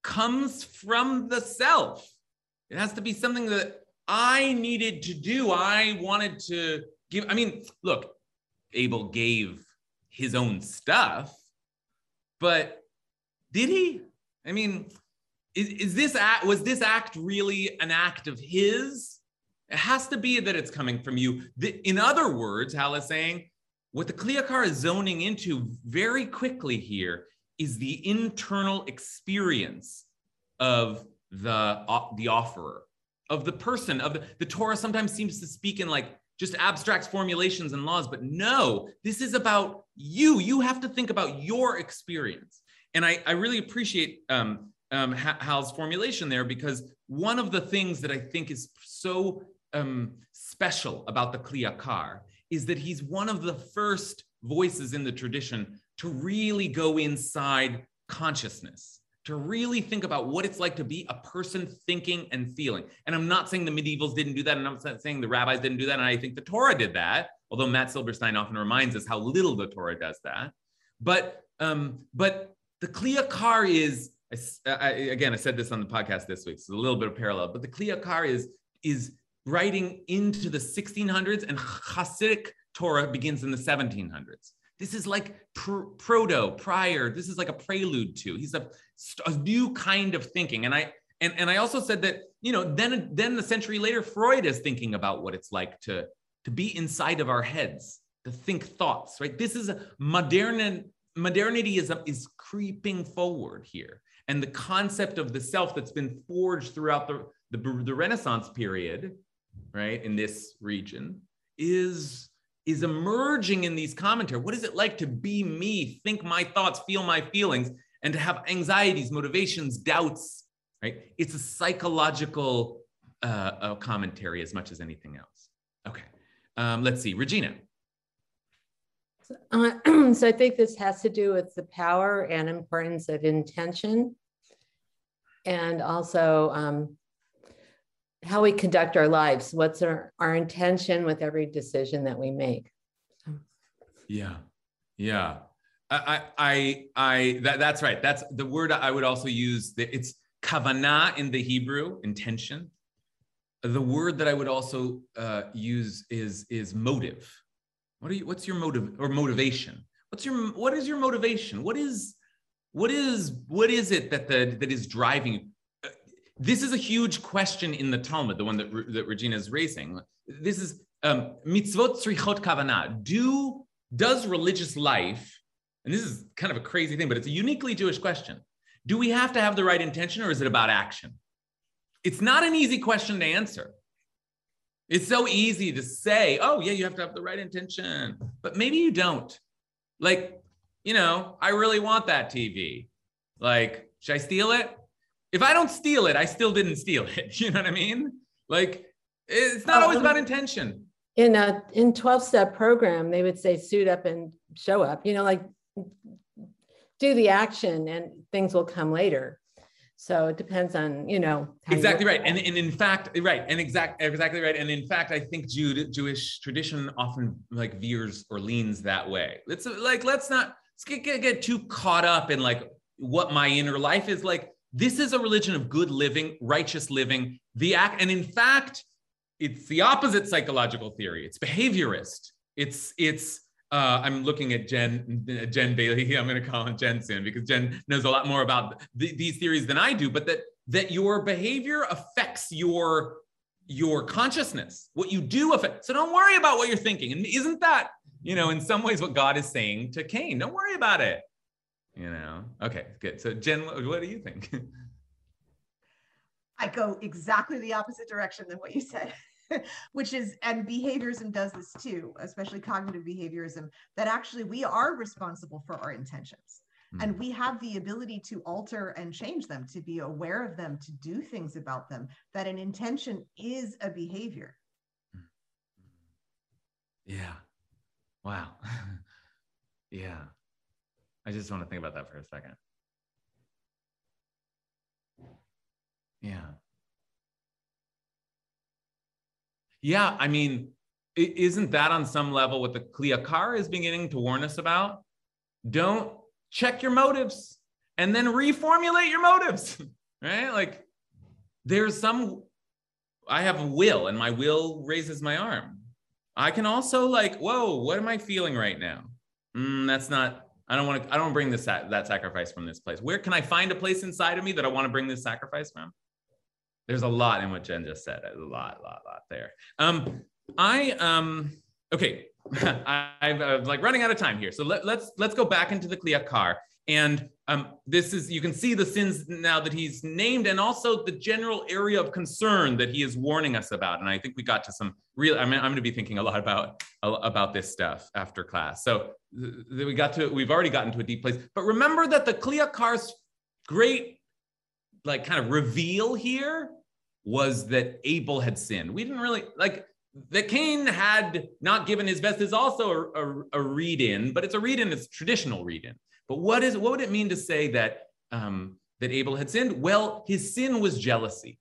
comes from the self. It has to be something that I needed to do. I wanted to give. I mean, look, Abel gave his own stuff, but did he? I mean, is, is this act was this act really an act of his? It has to be that it's coming from you. In other words, Hal is saying what the Kli Yakar is zoning into very quickly here is the internal experience of the, uh, the offerer, of the person, of the, the Torah sometimes seems to speak in like just abstract formulations and laws, but no, this is about you. You have to think about your experience. And I, I really appreciate um, um, Hal's formulation there because one of the things that I think is so um, special about the Kli Yakar is that he's one of the first voices in the tradition to really go inside consciousness, to really think about what it's like to be a person thinking and feeling. And I'm not saying the medievals didn't do that, and I'm not saying the rabbis didn't do that, and I think the Torah did that, although Matt Silberstein often reminds us how little the Torah does that. But um, but the Kli Yakar is I, I, again, I said this on the podcast this week, so a little bit of parallel, but the Kli Yakar is is writing into the 1600s, and Hasidic Torah begins in the 1700s. This is like pr- proto, prior. This is like a prelude to. He's a, a new kind of thinking, and I and and I also said that you know then then a century later, Freud is thinking about what it's like to to be inside of our heads, to think thoughts. Right. This is a modern modernity is is creeping forward here, and the concept of the self that's been forged throughout the the, the Renaissance period right, in this region, is is emerging in these commentaries. What is it like to be me, think my thoughts, feel my feelings, and to have anxieties, motivations, doubts, right? It's a psychological uh, commentary as much as anything else. Okay, um, let's see, Regina. Uh, so I think this has to do with the power and importance of intention and also um, how we conduct our lives what's our, our intention with every decision that we make. Yeah yeah. I i i that, that's right. That's the word i would also use that it's kavanah in the hebrew intention. The word that i would also uh, use is is motive. What are you what's your motive or motivation? What's your what is your motivation? What is what is what is it that the that is driving you this is a huge question in the Talmud, the one that, that Regina is raising. This is um, mitzvot tzrichot kavana. Do does religious life, and this is kind of a crazy thing, but it's a uniquely Jewish question. Do we have to have the right intention, or is it about action? It's not an easy question to answer. It's so easy to say, "Oh, yeah, you have to have the right intention," but maybe you don't. Like, you know, I really want that TV. Like, should I steal it? If I don't steal it, I still didn't steal it. You know what I mean? Like it's not always about intention. In a in 12 step program, they would say suit up and show up, you know, like do the action and things will come later. So it depends on, you know. Exactly right. And, and in fact, right. And exact, exactly right. And in fact, I think Jew, Jewish tradition often like veers or leans that way. Let's like, let's not let's get, get, get too caught up in like what my inner life is like this is a religion of good living, righteous living. The act, and in fact, it's the opposite psychological theory. It's behaviorist. It's it's. Uh, I'm looking at Jen Jen Bailey. I'm going to call him Jen soon because Jen knows a lot more about th- these theories than I do. But that that your behavior affects your your consciousness. What you do affect. So don't worry about what you're thinking. And isn't that you know in some ways what God is saying to Cain? Don't worry about it you know? Okay good. So jen what, do you think? I go exactly the opposite direction than what you said which is and behaviorism does this too especially cognitive behaviorism that actually we are responsible for our intentions. Mm. and we have the ability to alter and change them to be aware of them to do things about them that an intention is a behavior. Hmm. yeah. Wow. Yeah I just want to think about that for a second. Yeah. Yeah, I mean, isn't that on some level what the Kli Yakar is beginning to warn us about? Don't check your motives and then reformulate your motives, right? Like there's some, I have a will and my will raises my arm. I can also like, whoa, what am I feeling right now? Mm, that's not I don't want to. I don't bring this that sacrifice from this place. Where can I find a place inside of me that I want to bring this sacrifice from? there's a lot in what Jen just said. A lot, lot, lot there. Um, I um, okay. I, am like running out of time here, so let, let's let's go back into the Kli Yakar. And um, this is, you can see the sins now that he's named and also the general area of concern that he is warning us about. And I think we got to some real, I mean, I'm going to be thinking a lot about, about this stuff after class. So we got to, we've already gotten to a deep place, but remember that the Yakar's great, like kind of reveal here was that Abel had sinned. We didn't really like that Cain had not given his best is also a, a, a read in, but it's a read in, it's traditional read in. But what is what would it mean to say that um, that Abel had sinned? Well, his sin was jealousy.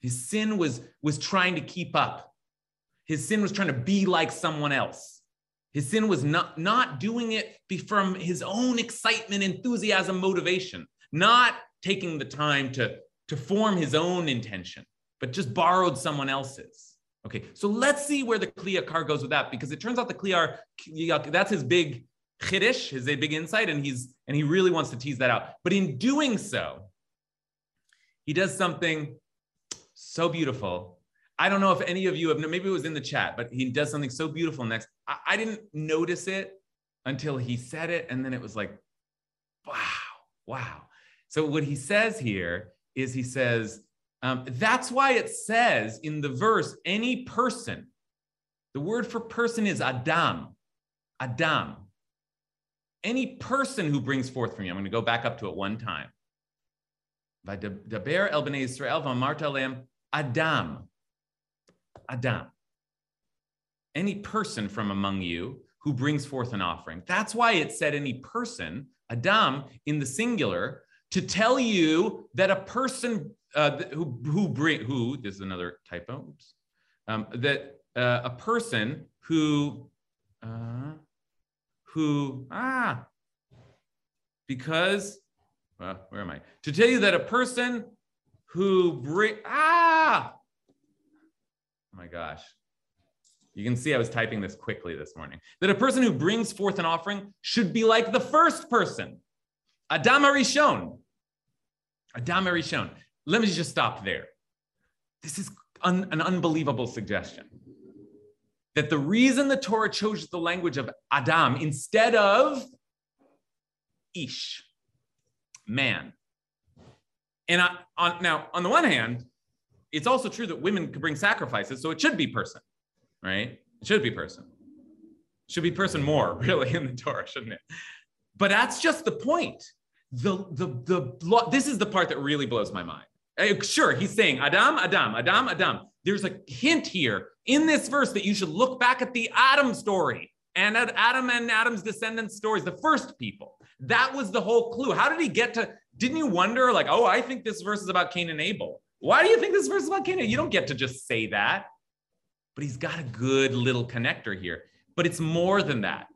His sin was was trying to keep up. His sin was trying to be like someone else. His sin was not not doing it from his own excitement, enthusiasm, motivation, not taking the time to to form his own intention, but just borrowed someone else's. Okay, so let's see where the Kli Yakar goes with that, because it turns out the Kliyar, that's his big chiddush, his a big insight, and he's and he really wants to tease that out. But in doing so, he does something so beautiful. I don't know if any of you have maybe it was in the chat, but he does something so beautiful next. I, I didn't notice it until he said it, and then it was like, wow, wow. So what he says here is he says, um, that's why it says in the verse, any person, the word for person is Adam, Adam any person who brings forth from you. I'm going to go back up to it one time. Daber el bnei Israel v'amarta Adam. Adam. Any person from among you who brings forth an offering. That's why it said any person, Adam, in the singular, to tell you that a person uh, who who bring who this is another typo. Oops, um, that uh, a person who uh, who, ah, because, well, where am I? To tell you that a person who bring, ah, oh my gosh. You can see I was typing this quickly this morning. That a person who brings forth an offering should be like the first person, Adam Arishon. Adam Arishon. Let me just stop there. This is un- an unbelievable suggestion that the reason the Torah chose the language of Adam instead of Ish, man. And I, on, now, on the one hand, it's also true that women could bring sacrifices, so it should be person, right? It should be person. Should be person more, really, in the Torah, shouldn't it? But that's just the point. The, the, the, this is the part that really blows my mind. Uh, sure, he's saying Adam, Adam, Adam, Adam. There's a hint here in this verse that you should look back at the Adam story and at Adam and Adam's descendants stories, the first people. That was the whole clue. How did he get to? Didn't you wonder, like, oh, I think this verse is about Cain and Abel. Why do you think this verse is about Cain? You don't get to just say that. But he's got a good little connector here. But it's more than that.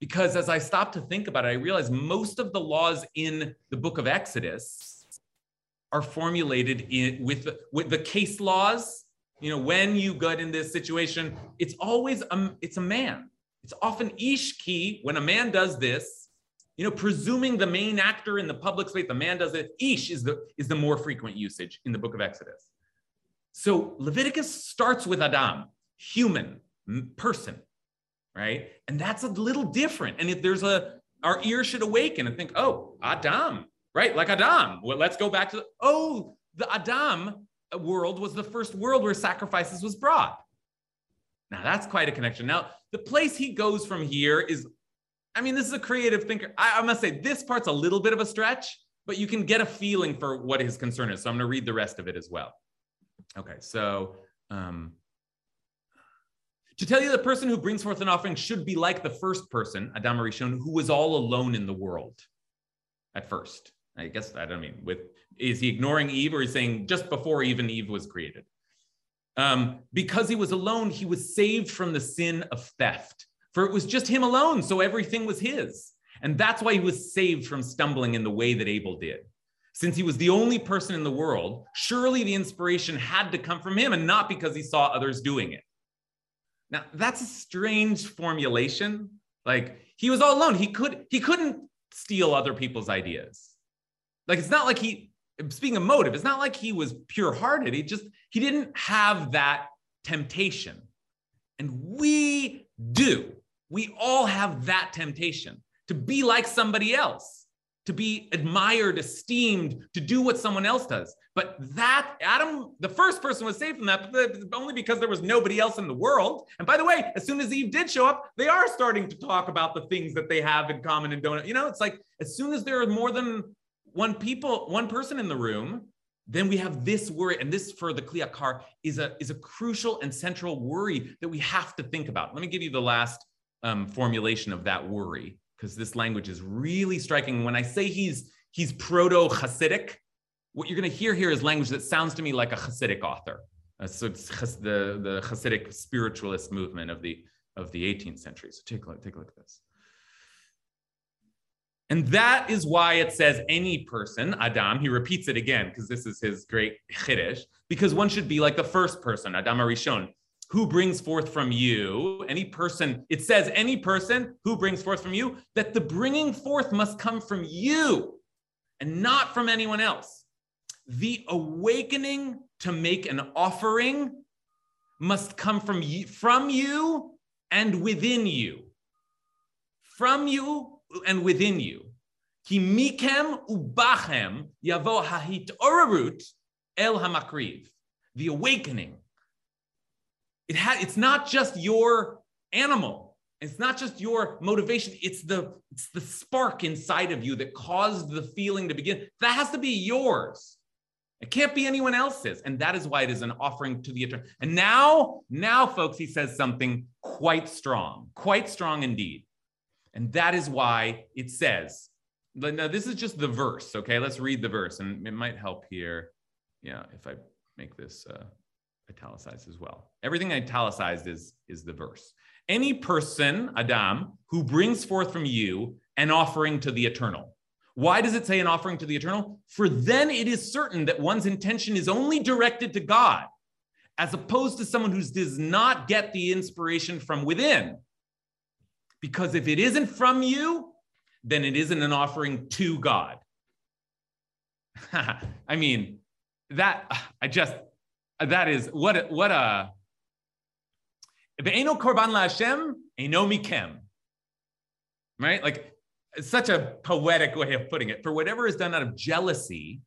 Because as I stopped to think about it, I realized most of the laws in the book of Exodus are formulated in, with, with the case laws you know, when you get in this situation, it's always um, it's a man. It's often ishki when a man does this. You know, presuming the main actor in the public space, the man does it. Ish is the is the more frequent usage in the book of Exodus. So Leviticus starts with Adam, human person, right? And that's a little different. And if there's a our ear should awaken and think, oh, Adam, right? Like Adam. Well, let's go back to the, oh, the Adam world was the first world where sacrifices was brought. Now that's quite a connection. Now, the place he goes from here is, I mean, this is a creative thinker. I, I must say, this part's a little bit of a stretch, but you can get a feeling for what his concern is. So I'm going to read the rest of it as well. Okay, so um, to tell you the person who brings forth an offering should be like the first person, Adam Arishon, who was all alone in the world at first. I guess I don't mean with is he ignoring Eve or is saying just before even Eve was created? Um, because he was alone, he was saved from the sin of theft. For it was just him alone, so everything was his. And that's why he was saved from stumbling in the way that Abel did. Since he was the only person in the world, surely the inspiration had to come from him and not because he saw others doing it. Now, that's a strange formulation. Like he was all alone. He could he couldn't steal other people's ideas. Like it's not like he speaking of motive, it's not like he was pure hearted. He just, he didn't have that temptation. And we do. We all have that temptation to be like somebody else, to be admired, esteemed, to do what someone else does. But that Adam, the first person was saved from that, only because there was nobody else in the world. And by the way, as soon as Eve did show up, they are starting to talk about the things that they have in common and don't. You know, it's like as soon as there are more than one people, one person in the room, then we have this worry, and this for the Kli Yakar is a is a crucial and central worry that we have to think about. Let me give you the last um, formulation of that worry, because this language is really striking. When I say he's he's proto Hasidic, what you're going to hear here is language that sounds to me like a Hasidic author. Uh, so it's the, the Hasidic spiritualist movement of the, of the 18th century. So take a look, take a look at this. And that is why it says any person, Adam, he repeats it again because this is his great chiddush, because one should be like the first person, Adam Arishon, who brings forth from you, any person, it says any person who brings forth from you, that the bringing forth must come from you and not from anyone else the awakening to make an offering must come from you, from you and within you. From you and within you. Ki mikem ubachem yavo hahit orarut el hamakriv. The awakening. It ha- it's not just your animal. It's not just your motivation. It's the, it's the spark inside of you that caused the feeling to begin. That has to be yours. It can't be anyone else's. And that is why it is an offering to the eternal. And now, now, folks, he says something quite strong, quite strong indeed. And that is why it says, now this is just the verse, okay? Let's read the verse, and it might help here. Yeah, if I make this uh, italicized as well. Everything italicized is, is the verse. Any person, Adam, who brings forth from you an offering to the eternal. Why does it say an offering to the eternal? For then it is certain that one's intention is only directed to God, as opposed to someone who does not get the inspiration from within. Because if it isn't from you, then it isn't an offering to God. I mean, that I just that is what what a Ve'eno korban mikem. Right? Like such a poetic way of putting it. For whatever is done out of jealousy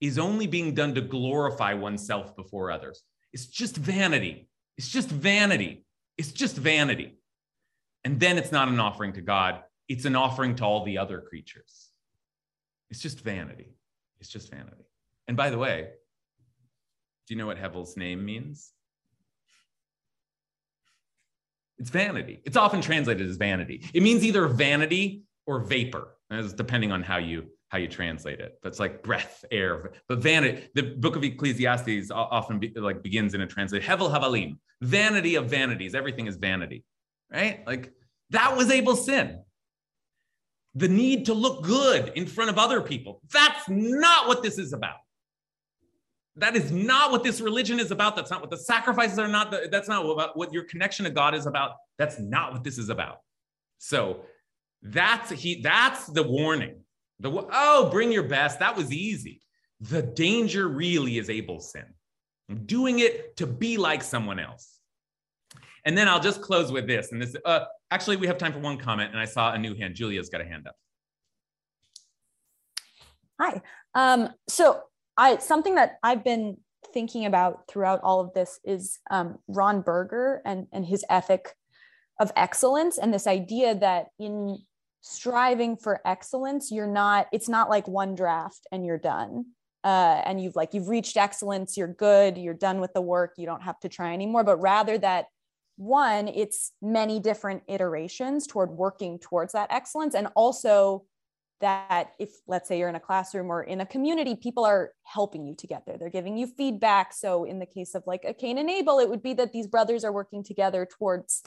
is only being done to glorify oneself before others. It's just vanity. It's just vanity. It's just vanity. And then it's not an offering to God, it's an offering to all the other creatures. It's just vanity. It's just vanity. And by the way, do you know what Hevel's name means? It's vanity. It's often translated as vanity. It means either vanity or vapor, depending on how you how you translate it. But it's like breath, air. But vanity, the book of Ecclesiastes often be, like begins in a translation, Hevel Havalim, vanity of vanities. Everything is vanity, right? Like that was Abel's sin. The need to look good in front of other people. That's not what this is about. That is not what this religion is about. That's not what the sacrifices are not. That's not what, what your connection to God is about. That's not what this is about. So that's he. That's the warning. The oh, bring your best. That was easy. The danger really is Abel's sin, doing it to be like someone else. And then I'll just close with this. And this, uh, actually, we have time for one comment. And I saw a new hand. Julia's got a hand up. Hi. Um, so I something that I've been thinking about throughout all of this is um, Ron Berger and and his ethic of excellence and this idea that in striving for excellence you're not it's not like one draft and you're done uh, and you've like you've reached excellence you're good you're done with the work you don't have to try anymore but rather that one it's many different iterations toward working towards that excellence and also that if let's say you're in a classroom or in a community people are helping you to get there they're giving you feedback so in the case of like a cain and abel it would be that these brothers are working together towards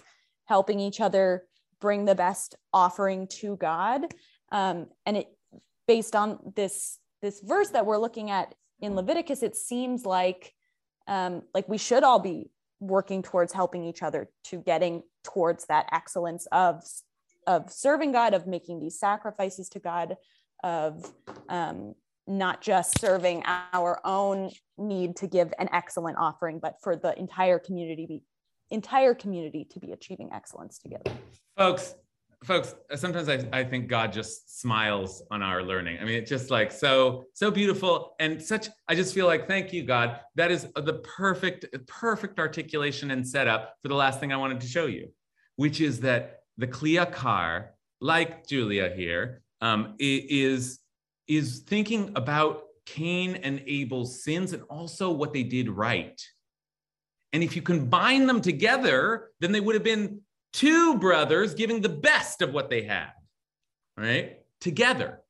helping each other bring the best offering to God. Um, and it based on this this verse that we're looking at in Leviticus, it seems like um, like we should all be working towards helping each other to getting towards that excellence of of serving God, of making these sacrifices to God, of um, not just serving our own need to give an excellent offering, but for the entire community, be, entire community to be achieving excellence together. Folks, folks, sometimes I, I think God just smiles on our learning. I mean, it's just like so, so beautiful and such, I just feel like, thank you, God. That is the perfect, perfect articulation and setup for the last thing I wanted to show you, which is that the Kli Yakar, like Julia here, um, is is thinking about Cain and Abel's sins and also what they did right. And if you combine them together, then they would have been two brothers giving the best of what they had, right? Together,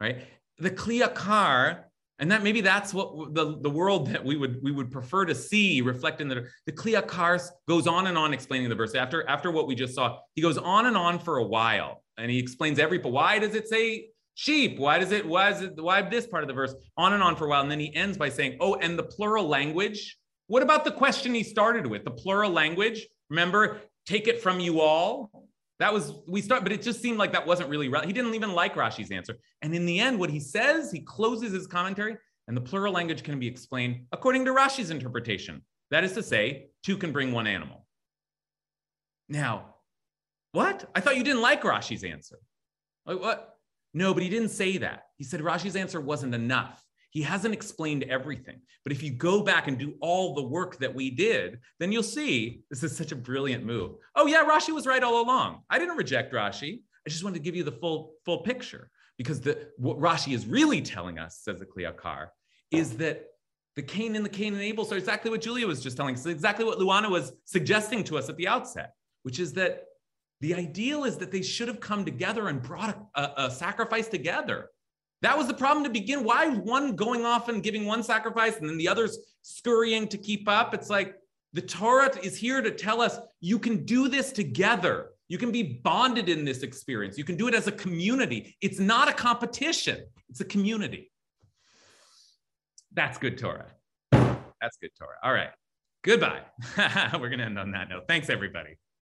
right? The Kli Yakar, and that maybe that's what the, the world that we would we would prefer to see reflect in the the Kli Yakar goes on and on explaining the verse. After after what we just saw, he goes on and on for a while, and he explains every. Why does it say sheep why does it why is it why this part of the verse on and on for a while and then he ends by saying oh and the plural language what about the question he started with the plural language remember take it from you all. That was we start but it just seemed like that wasn't really he didn't even like rashi's answer. And in the end what he says he closes his commentary and the plural language can be explained according to rashi's interpretation. That is to say two can bring one animal. Now what? I thought you didn't like rashi's answer. Like what? No, but he didn't say that. He said Rashi's answer wasn't enough. He hasn't explained everything. But if you go back and do all the work that we did, then you'll see this is such a brilliant move. Oh, yeah, Rashi was right all along. I didn't reject Rashi. I just wanted to give you the full, full picture because the, what Rashi is really telling us, says the Kli Yakar, is that the Cain and the Cain and Abel are exactly what Julia was just telling us, exactly what Luana was suggesting to us at the outset, which is that the ideal is that they should have come together and brought a, a, sacrifice together. That was the problem to begin. Why one going off and giving one sacrifice and then the others scurrying to keep up? It's like the Torah is here to tell us you can do this together. You can be bonded in this experience. You can do it as a community. It's not a competition, it's a community. That's good Torah. That's good Torah. All right. Goodbye. We're going to end on that note. Thanks, everybody.